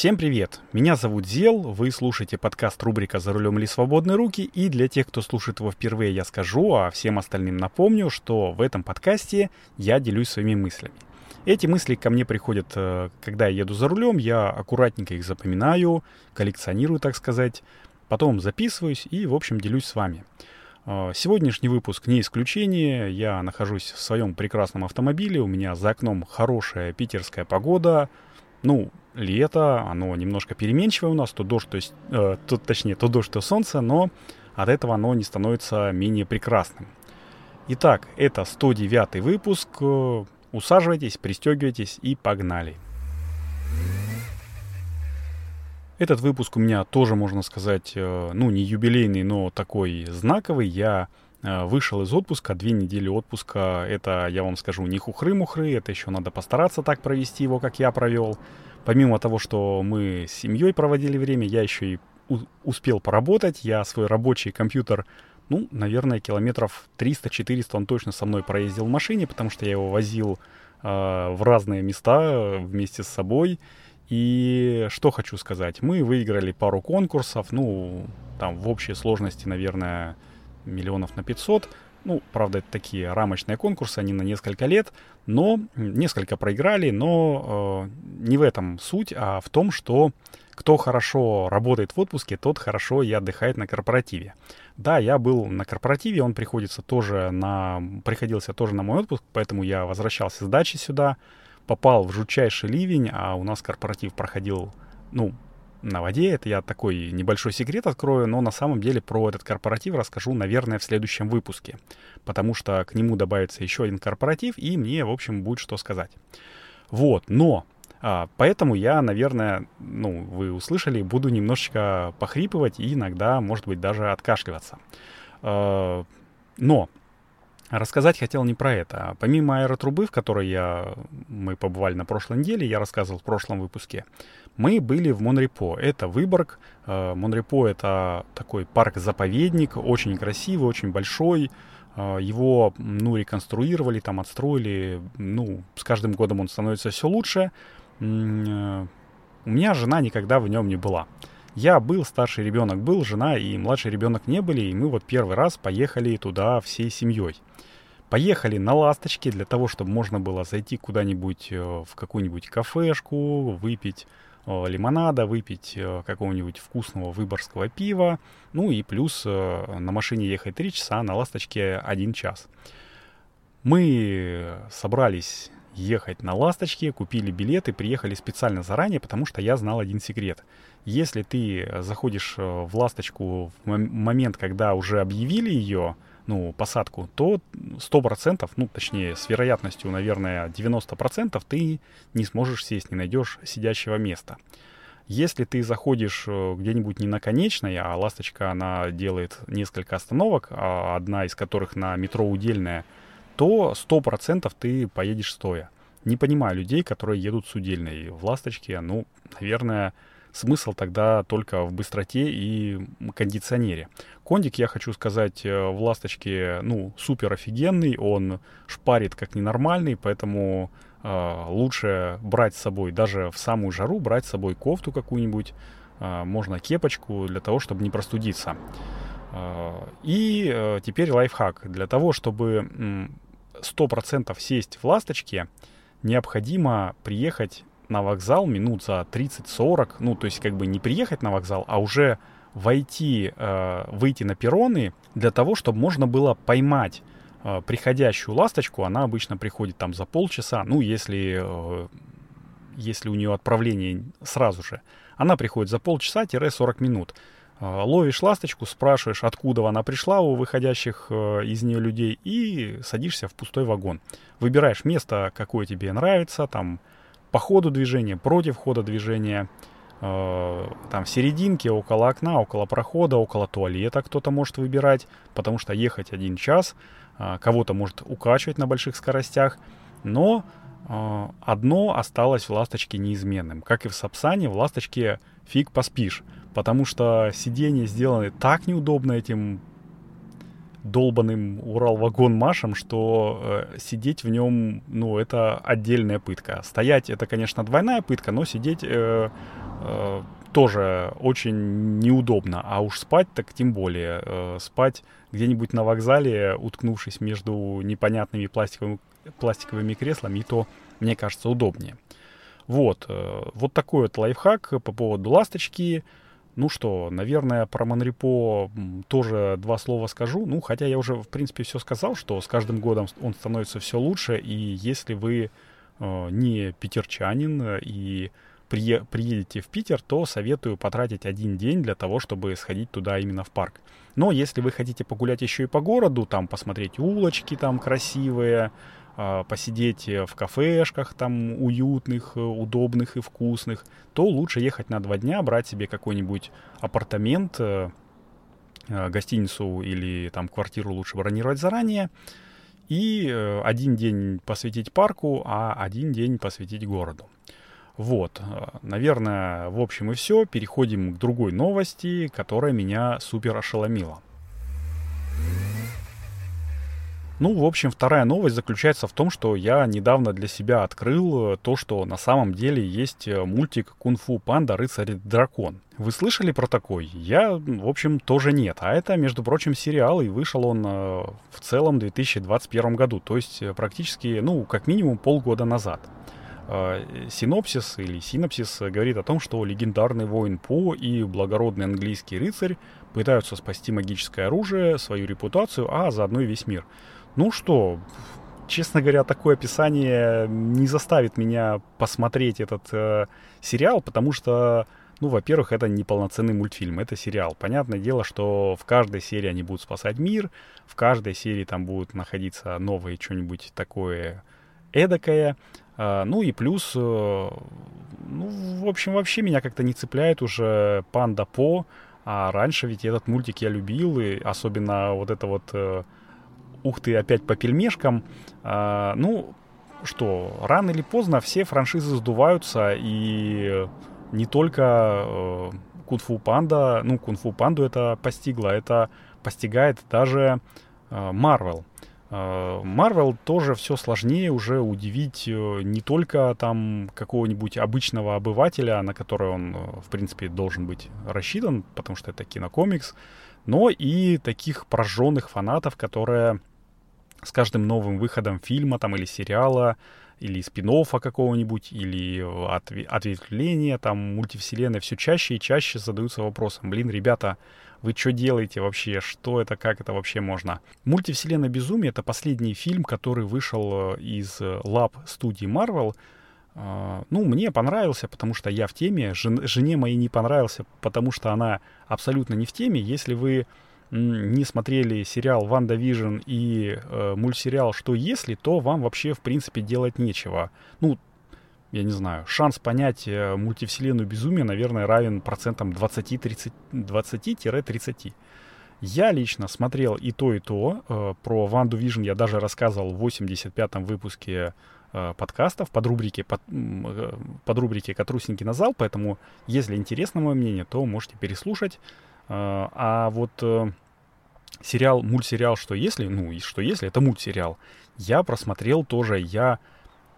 Всем привет! Меня зовут Зел, вы слушаете подкаст рубрика «За рулем или свободные руки», и для тех, кто слушает его впервые, я скажу, а всем остальным напомню, что в этом подкасте я делюсь своими мыслями. Эти мысли ко мне приходят, э, когда я еду за рулем, я аккуратненько их запоминаю, коллекционирую, так сказать, потом записываюсь и, в общем, делюсь с вами. Э, сегодняшний выпуск не исключение. Я нахожусь в своем прекрасном автомобиле. У меня за окном хорошая питерская погода. Ну, лето, оно немножко переменчивое у нас, то дождь, то есть, э, то, точнее, то дождь, то солнце, но от этого оно не становится менее прекрасным. Итак, это 109 выпуск. Усаживайтесь, пристегивайтесь и погнали. Этот выпуск у меня тоже, можно сказать, э, ну, не юбилейный, но такой знаковый. Я вышел из отпуска, две недели отпуска. Это, я вам скажу, не хухры-мухры, это еще надо постараться так провести его, как я провел помимо того, что мы с семьей проводили время, я еще и успел поработать. Я свой рабочий компьютер, ну, наверное, километров 300-400 он точно со мной проездил в машине, потому что я его возил э, в разные места вместе с собой. И что хочу сказать, мы выиграли пару конкурсов, ну, там в общей сложности, наверное, миллионов на 500. Ну, правда, это такие рамочные конкурсы, они на несколько лет, но несколько проиграли, но э, не в этом суть, а в том, что кто хорошо работает в отпуске, тот хорошо и отдыхает на корпоративе. Да, я был на корпоративе, он приходится тоже на, приходился тоже на мой отпуск, поэтому я возвращался с дачи сюда, попал в жутчайший ливень, а у нас корпоратив проходил, ну, на воде. Это я такой небольшой секрет открою, но на самом деле про этот корпоратив расскажу, наверное, в следующем выпуске, потому что к нему добавится еще один корпоратив, и мне, в общем, будет что сказать. Вот, но а, поэтому я, наверное, ну, вы услышали, буду немножечко похрипывать и иногда, может быть, даже откашливаться. А, но Рассказать хотел не про это. Помимо аэротрубы, в которой я, мы побывали на прошлой неделе, я рассказывал в прошлом выпуске, мы были в Монрепо. Это Выборг. Э, Монрепо — это такой парк-заповедник, очень красивый, очень большой. Э, его, ну, реконструировали, там отстроили. Ну, с каждым годом он становится все лучше. Э, у меня жена никогда в нем не была. Я был, старший ребенок был, жена и младший ребенок не были, и мы вот первый раз поехали туда всей семьей. Поехали на «Ласточке» для того, чтобы можно было зайти куда-нибудь в какую-нибудь кафешку, выпить Э, лимонада, выпить э, какого-нибудь вкусного выборского пива, ну и плюс э, на машине ехать 3 часа, на «Ласточке» 1 час. Мы собрались ехать на «Ласточке», купили билеты, приехали специально заранее, потому что я знал один секрет. Если ты заходишь в «Ласточку» в момент, когда уже объявили ее, ну, посадку, то 100%, ну, точнее, с вероятностью, наверное, 90% ты не сможешь сесть, не найдешь сидящего места. Если ты заходишь э, где-нибудь не на конечной, а «Ласточка», она делает несколько остановок, а одна из которых на метро Удельная, то 100% ты поедешь стоя. Не понимаю людей, которые едут с Удельной. В «Ласточке», ну, наверное, смысл тогда только в быстроте и кондиционере. Кондик, я хочу сказать, э, в «Ласточке», ну, супер офигенный, он шпарит как ненормальный, поэтому э, лучше брать с собой, даже в самую жару, брать с собой кофту какую-нибудь, э, можно кепочку для того, чтобы не простудиться. Э, и э, теперь лайфхак. Для того, чтобы 100% сесть в «Ласточке», необходимо приехать на вокзал минут за 30-40, ну, то есть как бы не приехать на вокзал, а уже войти, э, выйти на перроны для того, чтобы можно было поймать э, приходящую ласточку. Она обычно приходит там за полчаса, ну, если, э, если у нее отправление сразу же. Она приходит за полчаса-40 минут. Э, ловишь ласточку, спрашиваешь, откуда она пришла у выходящих э, из нее людей и садишься в пустой вагон. Выбираешь место, какое тебе нравится, там по ходу движения, против хода движения, э, там в серединке, около окна, около прохода, около туалета кто-то может выбирать, потому что ехать один час, кого-то может укачивать на больших скоростях, но одно осталось в «Ласточке» неизменным. Как и в «Сапсане», в «Ласточке» фиг поспишь, потому что сиденья сделаны так неудобно этим долбанным Урал-вагон Машем, что э, сидеть в нем, ну, это отдельная пытка. Стоять это, конечно, двойная пытка, но сидеть э, э, тоже очень неудобно. А уж спать так тем более. Э, спать где-нибудь на вокзале, уткнувшись между непонятными пластиковыми, пластиковыми креслами, и то, мне кажется, удобнее. Вот, э, вот такой вот лайфхак по поводу ласточки. Ну что, наверное, про Монрепо тоже два слова скажу. Ну, хотя я уже, в принципе, все сказал, что с каждым годом он становится все лучше. И если вы э, не питерчанин и прие, приедете в Питер, то советую потратить один день для того, чтобы сходить туда именно в парк. Но если вы хотите погулять еще и по городу, там посмотреть улочки там красивые, посидеть в кафешках там уютных, удобных и вкусных, то лучше ехать на два дня, брать себе какой-нибудь апартамент, э, э, гостиницу или там квартиру лучше бронировать заранее, и э, один день посвятить парку, а один день посвятить городу. Вот, наверное, в общем и все. Переходим к другой новости, которая меня супер ошеломила. Ну, в общем, вторая новость заключается в том, что я недавно для себя открыл то, что на самом деле есть э, мультик «Кунг-фу панда. Рыцарь дракон». Вы слышали про такой? Я, в общем, тоже нет. А это, между прочим, сериал, и вышел он э, в целом в 2021 году, то есть э, практически, ну, как минимум полгода назад. Синопсис или синопсис говорит о том, что легендарный воин По и благородный английский рыцарь пытаются спасти магическое оружие, свою репутацию, а заодно и весь мир. Ну что, честно говоря, такое описание не заставит меня посмотреть этот э, сериал, потому что, ну, во-первых, это не полноценный мультфильм, это сериал. Понятное дело, что в каждой серии они будут спасать мир, в каждой серии там будут находиться новые что-нибудь такое эдакое. Э, ну и плюс, э, ну, в общем, вообще меня как-то не цепляет уже Панда По, а раньше ведь этот мультик я любил, и особенно вот это вот... Э, ух ты, опять по пельмешкам. А, ну, что, рано или поздно все франшизы сдуваются, и не только э, Кунг-фу Панда, ну, Кунг-фу Панду это постигло, это постигает даже Марвел. Э, Марвел тоже все сложнее уже удивить э, не только там какого-нибудь обычного обывателя, на который он, э, в принципе, должен быть рассчитан, потому что это кинокомикс, но и таких прожженных фанатов, которые с каждым новым выходом фильма там или сериала, или спин какого-нибудь, или ответвления, там, мультивселенной, все чаще и чаще задаются вопросом, блин, ребята, вы что делаете вообще, что это, как это вообще можно? Мультивселенная безумие — это последний фильм, который вышел э, из э, лаб студии Marvel, а, ну, мне понравился, потому что я в теме. Жен, жене моей не понравился, потому что она абсолютно не в теме. Если вы не смотрели сериал «WandaVision» и э, мультсериал «Что если», то вам вообще, в принципе, делать нечего. Ну, я не знаю, шанс понять э, мультивселенную безумия, наверное, равен процентам 20-30, 20-30. Я лично смотрел и то, и то. Э, про Ванду Вижн я даже рассказывал в 85-м выпуске э, подкастов под рубрики, под, под рубрики «Катрусенький на зал», поэтому, если интересно мое мнение, то можете переслушать. Э, а вот э, сериал, мультсериал «Что если?», ну и «Что если?» — это мультсериал. Я просмотрел тоже, я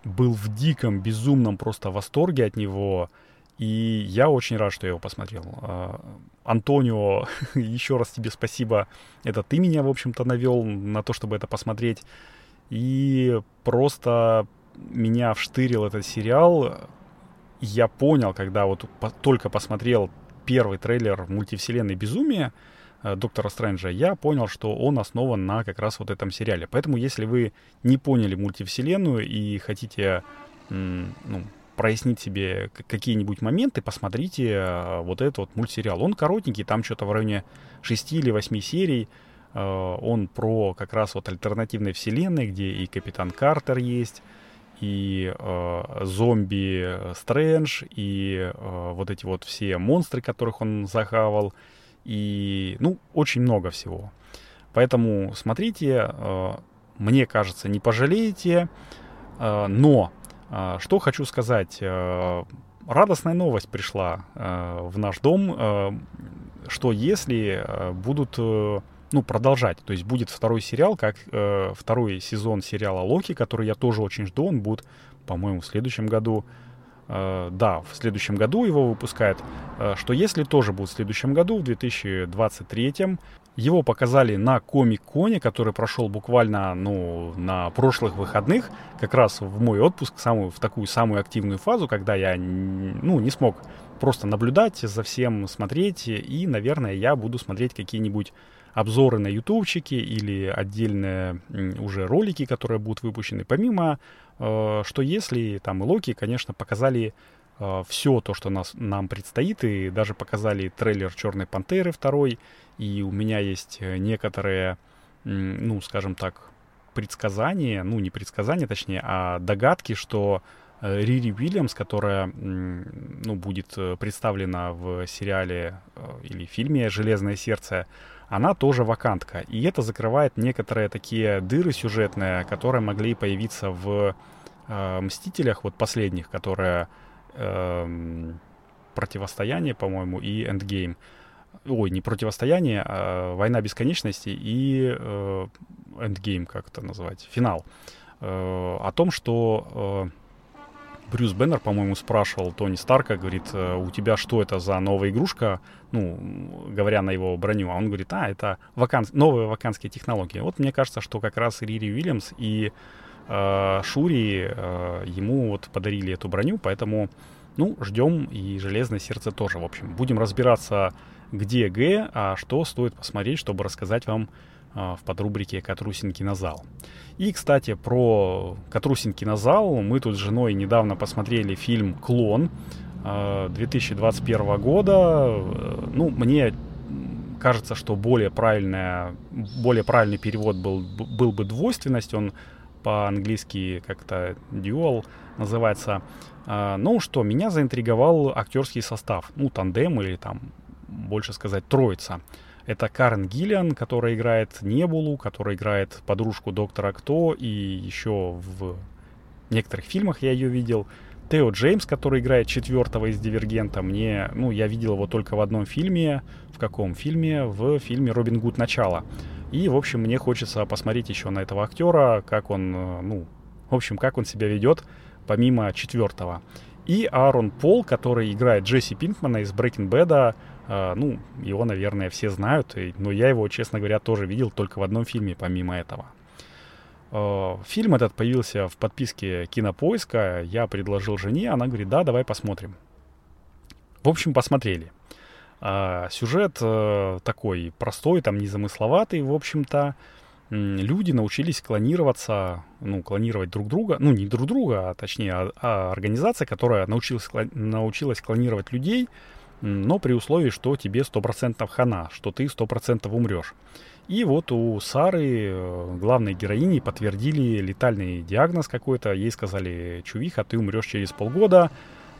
был в диком, безумном просто восторге от него, и я очень рад, что я его посмотрел. Э, Антонио, еще раз тебе спасибо. Это ты меня, в общем-то, навел на то, чтобы это посмотреть. И просто меня вштырил этот сериал. Я понял, когда вот только посмотрел первый трейлер мультивселенной «Безумие», э, Доктора Стрэнджа, я понял, что он основан на как раз вот этом сериале. Поэтому, если вы не поняли мультивселенную и хотите ну, прояснить себе какие-нибудь моменты, посмотрите э, вот этот вот мультсериал. Он коротенький, там что-то в районе 6 или 8 серий. Э, он про как раз вот альтернативной вселенной, где и Капитан Картер есть, и э, зомби Стрэндж, и э, вот эти вот все монстры, которых он захавал, и, ну, очень много всего. Поэтому смотрите, э, мне кажется, не пожалеете, э, но э, что хочу сказать, э, радостная новость пришла э, в наш дом, э, что если э, будут э, ну, продолжать. То есть будет второй сериал, как э, второй сезон сериала Локи, который я тоже очень жду. Он будет, по-моему, в следующем году. э, да, в следующем году его выпускают, э, что если тоже будет в следующем году, в 2023, его показали на Комик-Коне, который прошел буквально ну, на прошлых выходных, как раз в мой отпуск, самую, в такую самую активную фазу, когда я ну, не смог просто наблюдать за всем, смотреть, и, наверное, я буду смотреть какие-нибудь обзоры на ютубчике или отдельные уже ролики, которые будут выпущены. Помимо, э, что если там и Локи, конечно, показали э, все то, что нас, нам предстоит, и даже показали трейлер Черной Пантеры второй, и у меня есть э, некоторые, ну, скажем так, предсказания, ну, не предсказания, точнее, а догадки, что Рири Уильямс, которая, ну, будет представлена в сериале или фильме «Железное сердце», она тоже вакантка. И это закрывает некоторые такие дыры сюжетные, которые могли появиться в э, «Мстителях», вот последних, которые э, «Противостояние», по-моему, и «Эндгейм». Ой, не «Противостояние», а «Война бесконечности» и э, «Эндгейм», как это назвать, «Финал». Э, о том, что... Э, Брюс Беннер, по-моему, спрашивал Тони Старка, говорит, «Э, у тебя что это за новая игрушка, ну, говоря на его броню, а он говорит, а, это вакан... новые ваканские технологии. Вот мне кажется, что как раз Рири Уильямс и э, Шури э, ему вот подарили эту броню, поэтому, ну, ждем и Железное Сердце тоже, в общем. Будем разбираться, где Г, а что стоит посмотреть, чтобы рассказать вам в подрубрике «Катрусин кинозал». И, кстати, про Катрусин кинозал мы тут с женой недавно посмотрели фильм «Клон» 2021 э, года. Э, ну, мне кажется, что более, более правильный перевод был, был бы двойственность. Он по-английски как-то dual называется. Э, ну что, меня заинтриговал актерский состав. Ну, тандем или там, больше сказать, троица. Это Карен Гиллиан, которая играет Небулу, которая играет подружку Доктора Кто, и еще в некоторых фильмах я ее видел. Тео Джеймс, который играет четвертого из Дивергента, мне, ну, я видел его только в одном фильме. В каком фильме? В фильме «Робин Гуд. Начало». И, в общем, мне хочется посмотреть еще на этого актера, как он, э, ну, в общем, как он себя ведет помимо четвертого. И Аарон Пол, который играет Джесси Пинкмана из Breaking Bad, ну, его, наверное, все знают, но я его, честно говоря, тоже видел только в одном фильме помимо этого. Э, фильм этот появился в подписке Кинопоиска, я предложил жене, она говорит, да, давай посмотрим. В общем, посмотрели. Э, сюжет э, такой простой, там незамысловатый, в общем-то люди научились клонироваться, ну, клонировать друг друга, ну, не друг друга, а точнее, а, а организация, которая научилась, научилась клонировать людей, но при условии, что тебе 100% хана, что ты 100% умрешь. И вот у Сары, э, главной героини, подтвердили летальный диагноз какой-то. Ей сказали, чувиха, ты умрешь через полгода.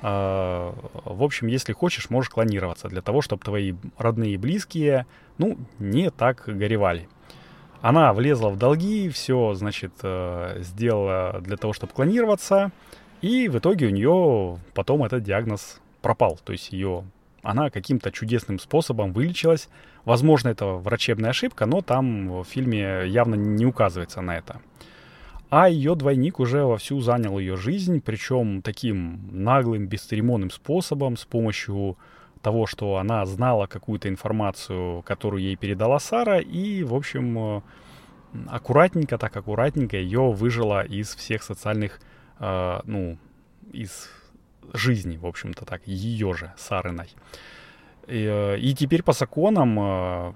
А, в общем, если хочешь, можешь клонироваться для того, чтобы твои родные и близкие, ну, не так горевали. Она влезла в долги, все, значит, э, сделала для того, чтобы клонироваться, и в итоге у нее потом этот диагноз пропал. То есть ее, она каким-то чудесным способом вылечилась. Возможно, это врачебная ошибка, но там в фильме явно не указывается на это. А ее двойник уже вовсю занял ее жизнь, причем таким наглым, бесцеремонным способом, с помощью того, что она знала какую-то информацию, которую ей передала Сара, и, в общем, э, аккуратненько, так аккуратненько ее выжила из всех социальных, э, ну, из жизни, в общем-то так, ее же, Сарыной. И, э, и теперь по законам э,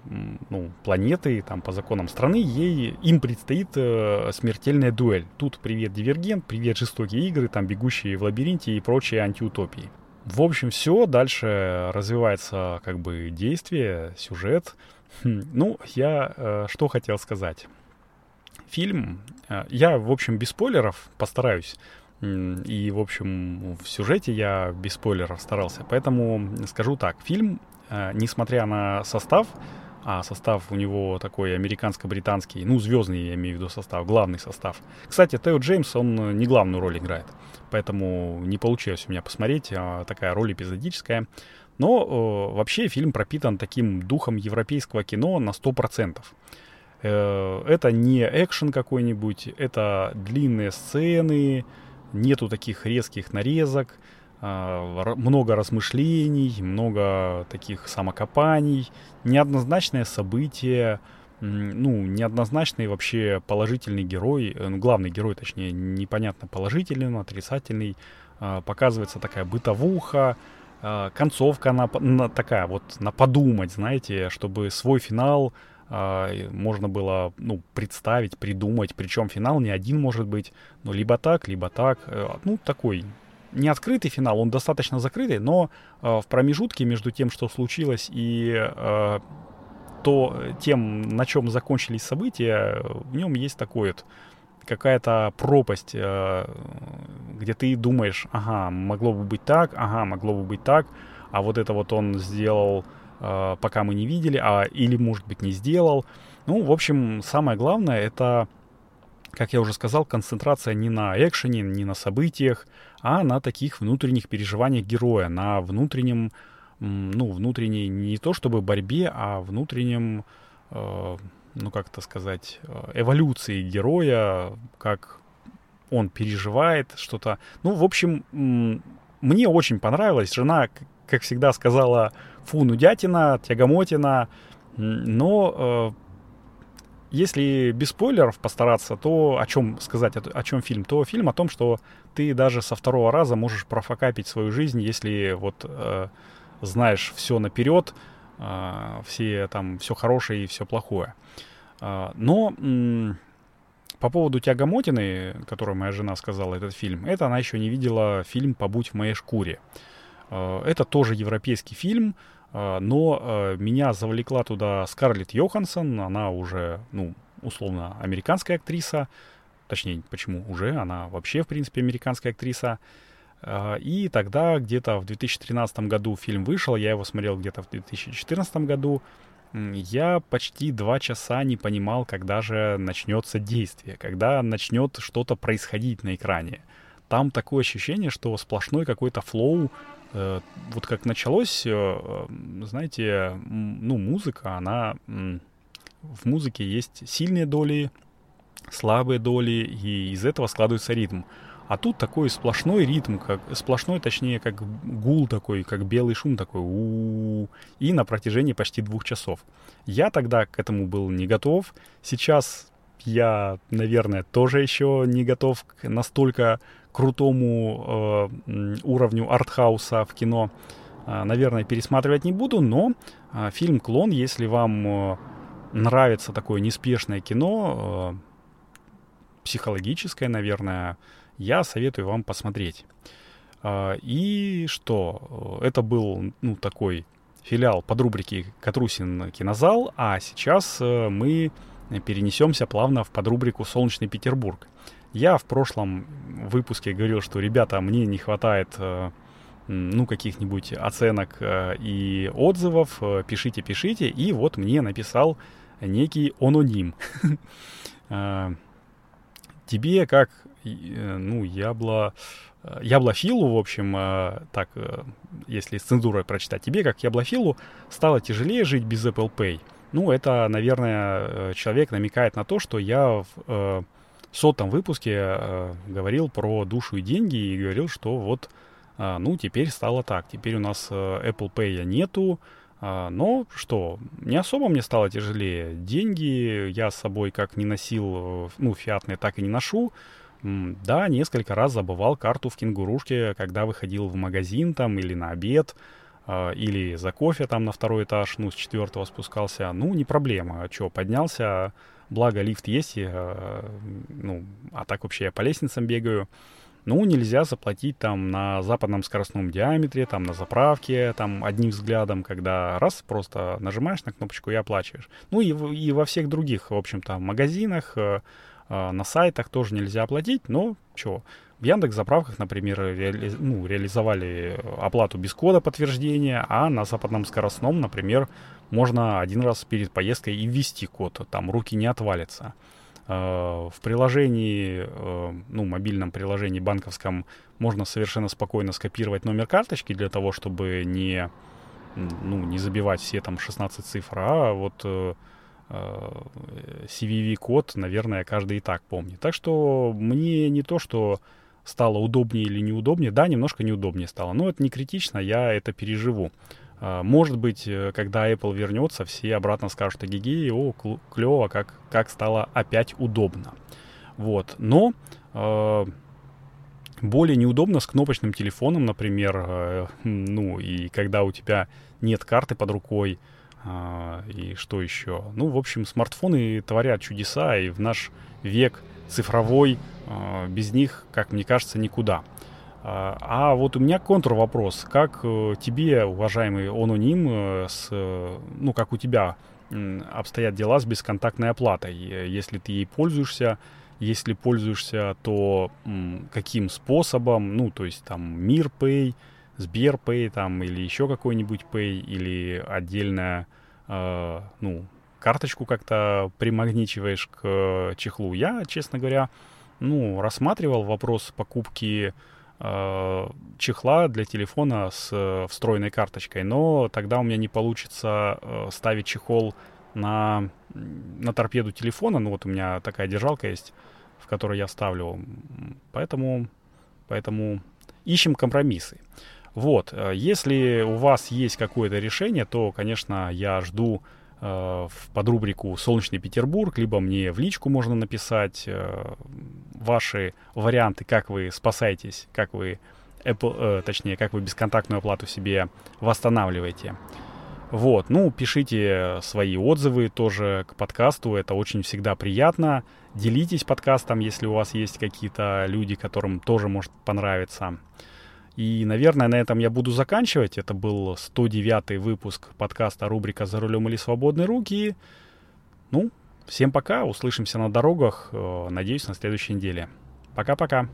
ну, планеты, там, по законам страны, ей, им предстоит э, смертельная дуэль. Тут привет Дивергент, привет жестокие игры, там бегущие в лабиринте и прочие антиутопии. В общем, все, дальше развивается как бы действие, сюжет. Хм, ну, я э, что хотел сказать. Фильм, э, я, в общем, без спойлеров постараюсь. И, в общем, в сюжете я без спойлеров старался. Поэтому скажу так. Фильм, э, несмотря на состав, а состав у него такой американско-британский, ну, звездный, я имею в виду состав, главный состав. Кстати, Тео Джеймс, он не главную роль играет, поэтому не получилось у меня посмотреть, а такая роль эпизодическая. Но э, вообще фильм пропитан таким духом европейского кино на 100%. Э, это не экшен какой-нибудь, это длинные сцены, нету таких резких нарезок, э, много размышлений, много таких самокопаний, неоднозначное событие, ну, неоднозначный вообще положительный герой, э, ну, главный герой, точнее, непонятно положительный, но отрицательный, э, показывается такая бытовуха, э, концовка на, на такая вот на подумать, знаете, чтобы свой финал можно было ну, представить, придумать, причем финал не один может быть, ну, либо так, либо так, э, ну, такой не открытый финал, он достаточно закрытый, но э, в промежутке между тем, что случилось, и э, то тем, на чем закончились события, в нем есть такой вот какая-то пропасть, где ты думаешь, ага, могло бы быть так, ага, могло бы быть так, а вот это вот он сделал, пока мы не видели, а или, может быть, не сделал. Ну, в общем, самое главное, это, как я уже сказал, концентрация не на экшене, не на событиях, а на таких внутренних переживаниях героя, на внутреннем ну, внутренней, не то чтобы борьбе, а внутреннем, э, ну, как это сказать, э, эволюции героя, как он переживает что-то. Ну, в общем, мне очень понравилось. Жена, как всегда, сказала, фу, нудятина, тягомотина, но э, если без спойлеров постараться, то о чем сказать, о, чем фильм? То фильм о том, что ты даже со второго раза можешь профокапить свою жизнь, если вот э, знаешь все наперед, а, все там, все хорошее и все плохое. А, но по поводу Тягомотины, которую моя жена сказала, этот фильм, это она еще не видела фильм «Побудь в моей шкуре». Это тоже европейский фильм, но меня завлекла туда Скарлетт Йоханссон, она уже, ну, условно, американская актриса, точнее, почему уже, она вообще, в принципе, американская актриса, и тогда где-то в 2013 году фильм вышел, я его смотрел где-то в 2014 году. Я почти два часа не понимал, когда же начнется действие, когда начнет что-то происходить на экране. Там такое ощущение, что сплошной какой-то флоу. Э, вот как началось, э, знаете, ну, музыка, она... В музыке есть сильные доли, слабые доли, и из этого складывается ритм. А тут такой сплошной ритм, как сплошной, точнее, как гул такой, как белый шум такой, у, -у, -у и на протяжении почти двух часов. Я тогда к этому был не готов. Сейчас я, наверное, тоже еще не готов настолько крутому э, уровню артхауса в кино. Э, наверное, пересматривать не буду, но э, фильм «Клон», если вам э, нравится такое неспешное кино, э, психологическое, наверное, я советую вам посмотреть. А, и что? Это был, ну, такой филиал под рубрики «Катрусин кинозал», а сейчас э, мы перенесемся плавно в подрубрику «Солнечный Петербург». Я в прошлом выпуске говорил, что, ребята, мне не хватает э, ну, каких-нибудь оценок э, и отзывов, пишите, пишите, и вот мне написал некий аноним. Тебе, как Э, ну, ябло... Э, яблофилу, в общем, э, так, если с цензурой прочитать, тебе, как яблофилу, стало тяжелее жить без Apple Pay. Ну, это, наверное, человек намекает на то, что я в сотом выпуске говорил про душу и деньги и говорил, что вот, ну, теперь стало так. Теперь у нас Apple Pay нету, но что, не особо мне стало тяжелее. Деньги я с собой как не носил, ну, фиатные, так и не ношу. Да, несколько раз забывал карту в кенгурушке, когда выходил в магазин там или на обед, э, или за кофе там на второй этаж, ну, с четвертого спускался. Ну, не проблема. А что, поднялся, благо лифт есть, и, э, ну, а так вообще я по лестницам бегаю. Ну, нельзя заплатить там на западном скоростном диаметре, там на заправке, там одним взглядом, когда раз просто нажимаешь на кнопочку и оплачиваешь. Ну и, и во всех других, в общем-то, магазинах, э, на сайтах тоже нельзя оплатить, но что, в Яндекс заправках, например, реали, ну, реализовали оплату без кода подтверждения, а на западном скоростном, например, можно один раз перед поездкой и ввести код, там руки не отвалятся. А, в приложении, а, ну, мобильном приложении банковском можно совершенно спокойно скопировать номер карточки для того, чтобы не, ну, не забивать все там 16 цифр, а вот э, CVV-код, наверное, каждый и так помнит. Так что мне не то, что стало удобнее или неудобнее. Да, немножко неудобнее стало, но это не критично, я это переживу. А, может быть, э, когда Apple вернется, все обратно скажут Эгегей, о, клево, как, как стало опять удобно. Вот, но э, более неудобно с кнопочным телефоном, например, э, ну, и когда у тебя нет карты под рукой, э, и что еще? Ну, в общем, смартфоны творят чудеса, и в наш век цифровой э, без них, как мне кажется, никуда. А, а вот у меня контур вопрос. Как э, тебе, уважаемый ононим, э, с, э, ну, как у тебя обстоят дела с бесконтактной оплатой? Если ты ей пользуешься, если пользуешься, то каким способом? Ну, то есть там MirPay, SberPay там или еще какой-нибудь Pay или отдельная, э, ну, карточку как-то примагничиваешь к чехлу. Я, честно говоря, ну, рассматривал вопрос покупки Э, чехла для телефона с э, встроенной карточкой, но тогда у меня не получится э, ставить чехол на, на торпеду телефона. Ну вот у меня такая держалка есть, в которой я ставлю. Поэтому, поэтому ищем компромиссы. Вот, если у вас есть какое-то решение, то, конечно, я жду Э, в подрубрику «Солнечный Петербург», либо мне в личку можно написать э, ваши варианты, как вы спасаетесь, как вы, Apple, э, точнее, как вы бесконтактную оплату себе восстанавливаете. Вот, ну, пишите свои отзывы тоже к подкасту, это очень всегда приятно. Делитесь подкастом, если у вас есть какие-то люди, которым тоже может понравиться. И, наверное, на этом я буду заканчивать. Это был 109 выпуск подкаста рубрика «За рулем или свободные руки». Ну, всем пока, услышимся на дорогах, э, надеюсь, на следующей неделе. Пока-пока.